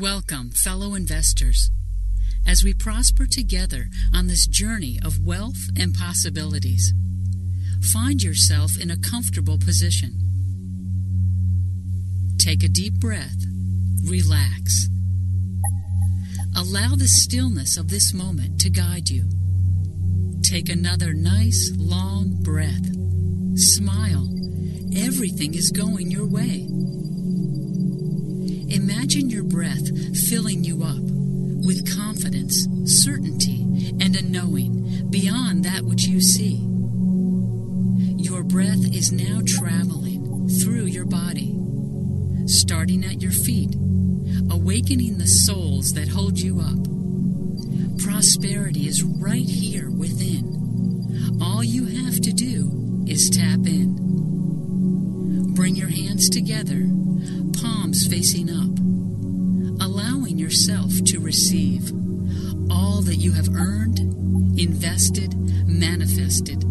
Welcome, fellow investors, as we prosper together on this journey of wealth and possibilities. Find yourself in a comfortable position. Take a deep breath. Relax. Allow the stillness of this moment to guide you. Take another nice, long breath. Smile. Everything is going your way. Imagine your breath filling you up with confidence, certainty, and a knowing beyond that which you see. Your breath is now traveling through your body, starting at your feet, awakening the soles that hold you up. Prosperity is right here within. All you have to do is tap in. Bring your hands together palms facing up, allowing yourself to receive all that you have earned, invested, manifested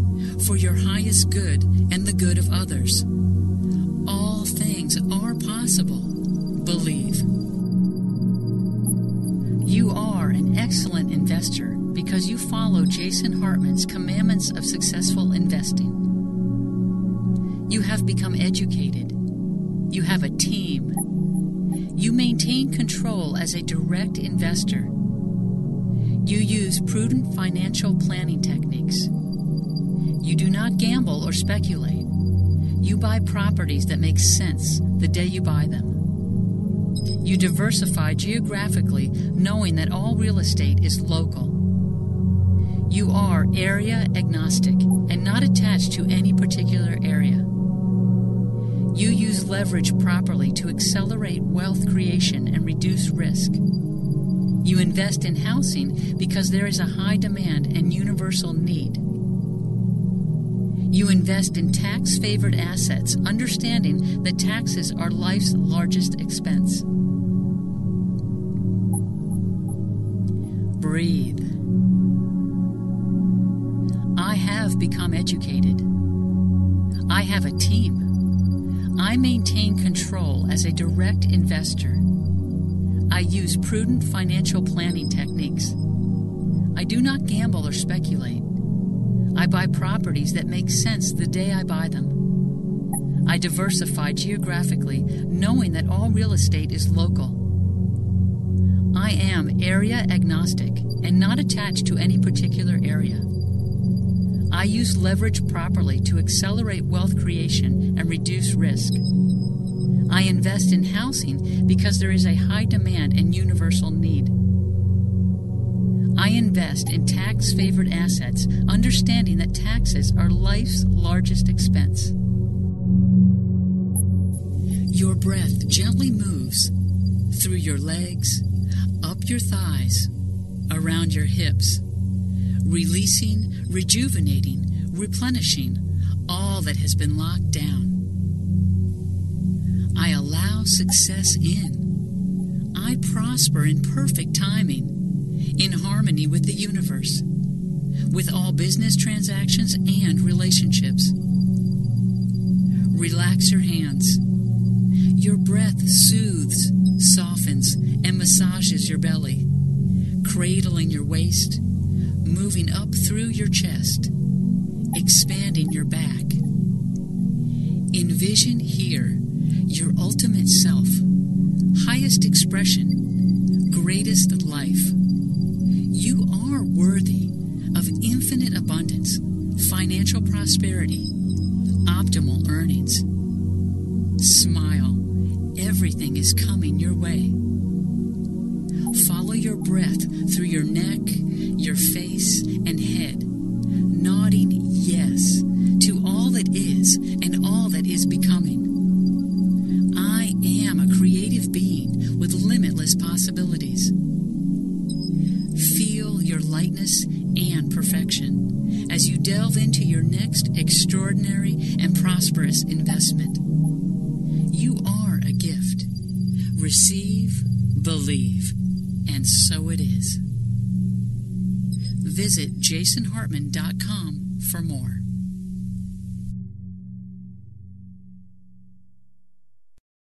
for your highest good and the good of others. All things are possible. Believe. You are an excellent investor because you follow Jason Hartman's commandments of successful investing. You have become educated you have a team. You maintain control as a direct investor. You use prudent financial planning techniques. You do not gamble or speculate. You buy properties that make sense the day you buy them. You diversify geographically, knowing that all real estate is local. You are area agnostic and not attached to any particular area. You use leverage properly to accelerate wealth creation and reduce risk. You invest in housing because there is a high demand and universal need. You invest in tax favored assets, understanding that taxes are life's largest expense. Breathe. I have become educated. I have a team. I maintain control as a direct investor. I use prudent financial planning techniques. I do not gamble or speculate. I buy properties that make sense the day I buy them. I diversify geographically, knowing that all real estate is local. I am area agnostic and not attached to any particular area. I use leverage properly to accelerate wealth creation and reduce risk. I invest in housing because there is a high demand and universal need. I invest in tax favored assets, understanding that taxes are life's largest expense. Your breath gently moves through your legs, up your thighs, around your hips releasing, rejuvenating, replenishing all that has been locked down. I allow success in. I prosper in perfect timing, in harmony with the universe, with all business transactions and relationships. Relax your hands. Your breath soothes, softens, and massages your belly, cradling your waist moving up through your chest, expanding your back. Envision here your ultimate self, highest expression, greatest life. You are worthy of infinite abundance, financial prosperity, optimal earnings. Smile. Everything is coming your way. Follow your breath through your neck, your face, and head, nodding yes to all that is and all that is becoming. I am a creative being with limitless possibilities. Feel your lightness and perfection as you delve into your next extraordinary and prosperous investment. You are a gift. Receive, believe, and so it is. Visit jasonhartman.com for more.